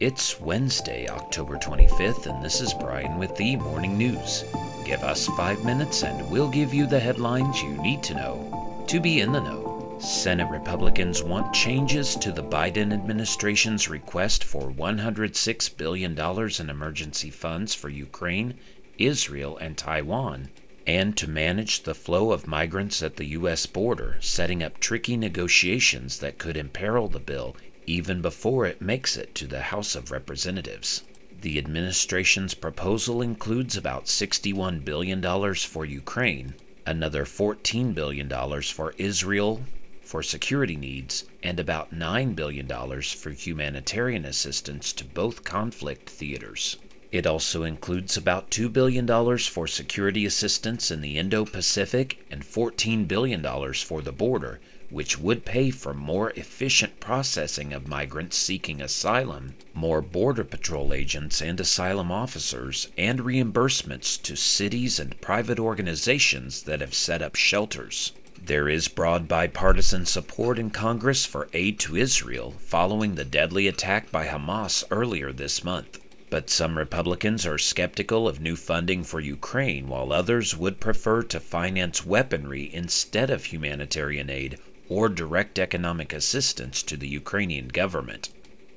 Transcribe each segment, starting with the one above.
It's Wednesday, October 25th, and this is Brian with the Morning News. Give us five minutes and we'll give you the headlines you need to know to be in the know. Senate Republicans want changes to the Biden administration's request for $106 billion in emergency funds for Ukraine, Israel, and Taiwan, and to manage the flow of migrants at the U.S. border, setting up tricky negotiations that could imperil the bill even before it makes it to the House of Representatives. The administration's proposal includes about $61 billion for Ukraine, another $14 billion for Israel for security needs, and about $9 billion for humanitarian assistance to both conflict theaters. It also includes about $2 billion for security assistance in the Indo Pacific and $14 billion for the border, which would pay for more efficient processing of migrants seeking asylum, more Border Patrol agents and asylum officers, and reimbursements to cities and private organizations that have set up shelters. There is broad bipartisan support in Congress for aid to Israel following the deadly attack by Hamas earlier this month. But some Republicans are skeptical of new funding for Ukraine, while others would prefer to finance weaponry instead of humanitarian aid or direct economic assistance to the Ukrainian government.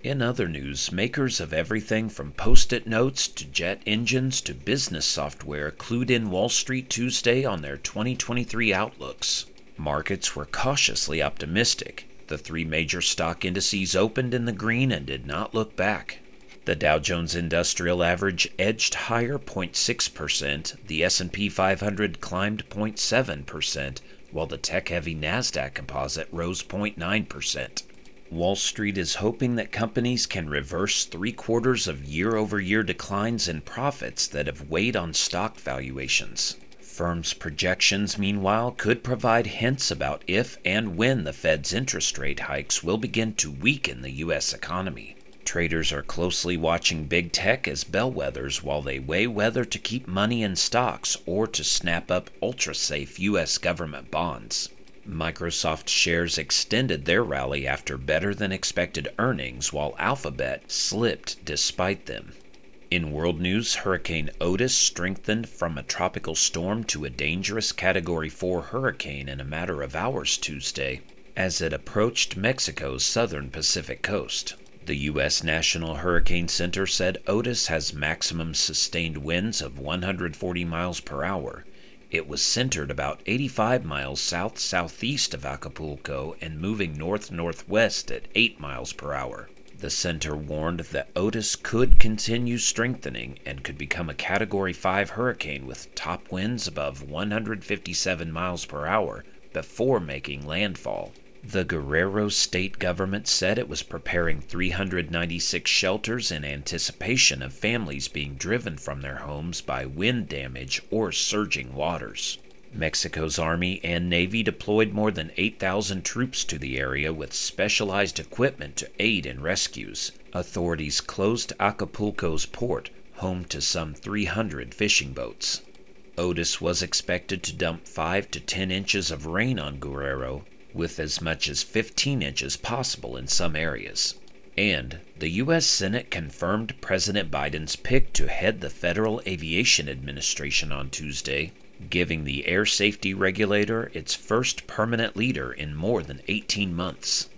In other news, makers of everything from post it notes to jet engines to business software clued in Wall Street Tuesday on their 2023 outlooks. Markets were cautiously optimistic. The three major stock indices opened in the green and did not look back. The Dow Jones Industrial Average edged higher 0.6%, the S&P 500 climbed 0.7%, while the tech heavy NASDAQ composite rose 0.9%. Wall Street is hoping that companies can reverse three quarters of year over year declines in profits that have weighed on stock valuations. Firms' projections, meanwhile, could provide hints about if and when the Fed's interest rate hikes will begin to weaken the U.S. economy. Traders are closely watching big tech as bellwethers while they weigh whether to keep money in stocks or to snap up ultra safe U.S. government bonds. Microsoft shares extended their rally after better than expected earnings, while Alphabet slipped despite them. In world news, Hurricane Otis strengthened from a tropical storm to a dangerous Category 4 hurricane in a matter of hours Tuesday as it approached Mexico's southern Pacific coast. The U.S. National Hurricane Center said Otis has maximum sustained winds of 140 miles per hour. It was centered about 85 miles south southeast of Acapulco and moving north northwest at 8 miles per hour. The center warned that Otis could continue strengthening and could become a Category 5 hurricane with top winds above 157 miles per hour before making landfall. The Guerrero state government said it was preparing 396 shelters in anticipation of families being driven from their homes by wind damage or surging waters. Mexico's Army and Navy deployed more than 8,000 troops to the area with specialized equipment to aid in rescues. Authorities closed Acapulco's port, home to some 300 fishing boats. Otis was expected to dump 5 to 10 inches of rain on Guerrero, with as much as 15 inches possible in some areas. And the U.S. Senate confirmed President Biden's pick to head the Federal Aviation Administration on Tuesday, giving the air safety regulator its first permanent leader in more than 18 months.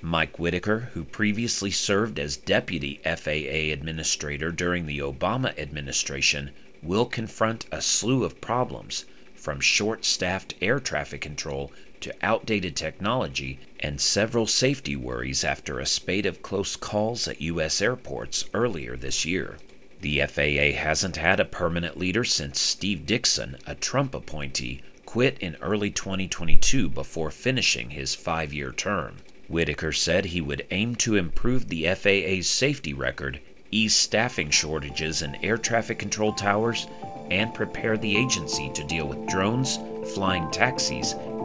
Mike Whitaker, who previously served as Deputy FAA Administrator during the Obama administration, will confront a slew of problems, from short staffed air traffic control to outdated technology and several safety worries after a spate of close calls at U.S. airports earlier this year. The FAA hasn't had a permanent leader since Steve Dickson, a Trump appointee, quit in early 2022 before finishing his five year term. Whitaker said he would aim to improve the FAA's safety record, ease staffing shortages in air traffic control towers, and prepare the agency to deal with drones, flying taxis,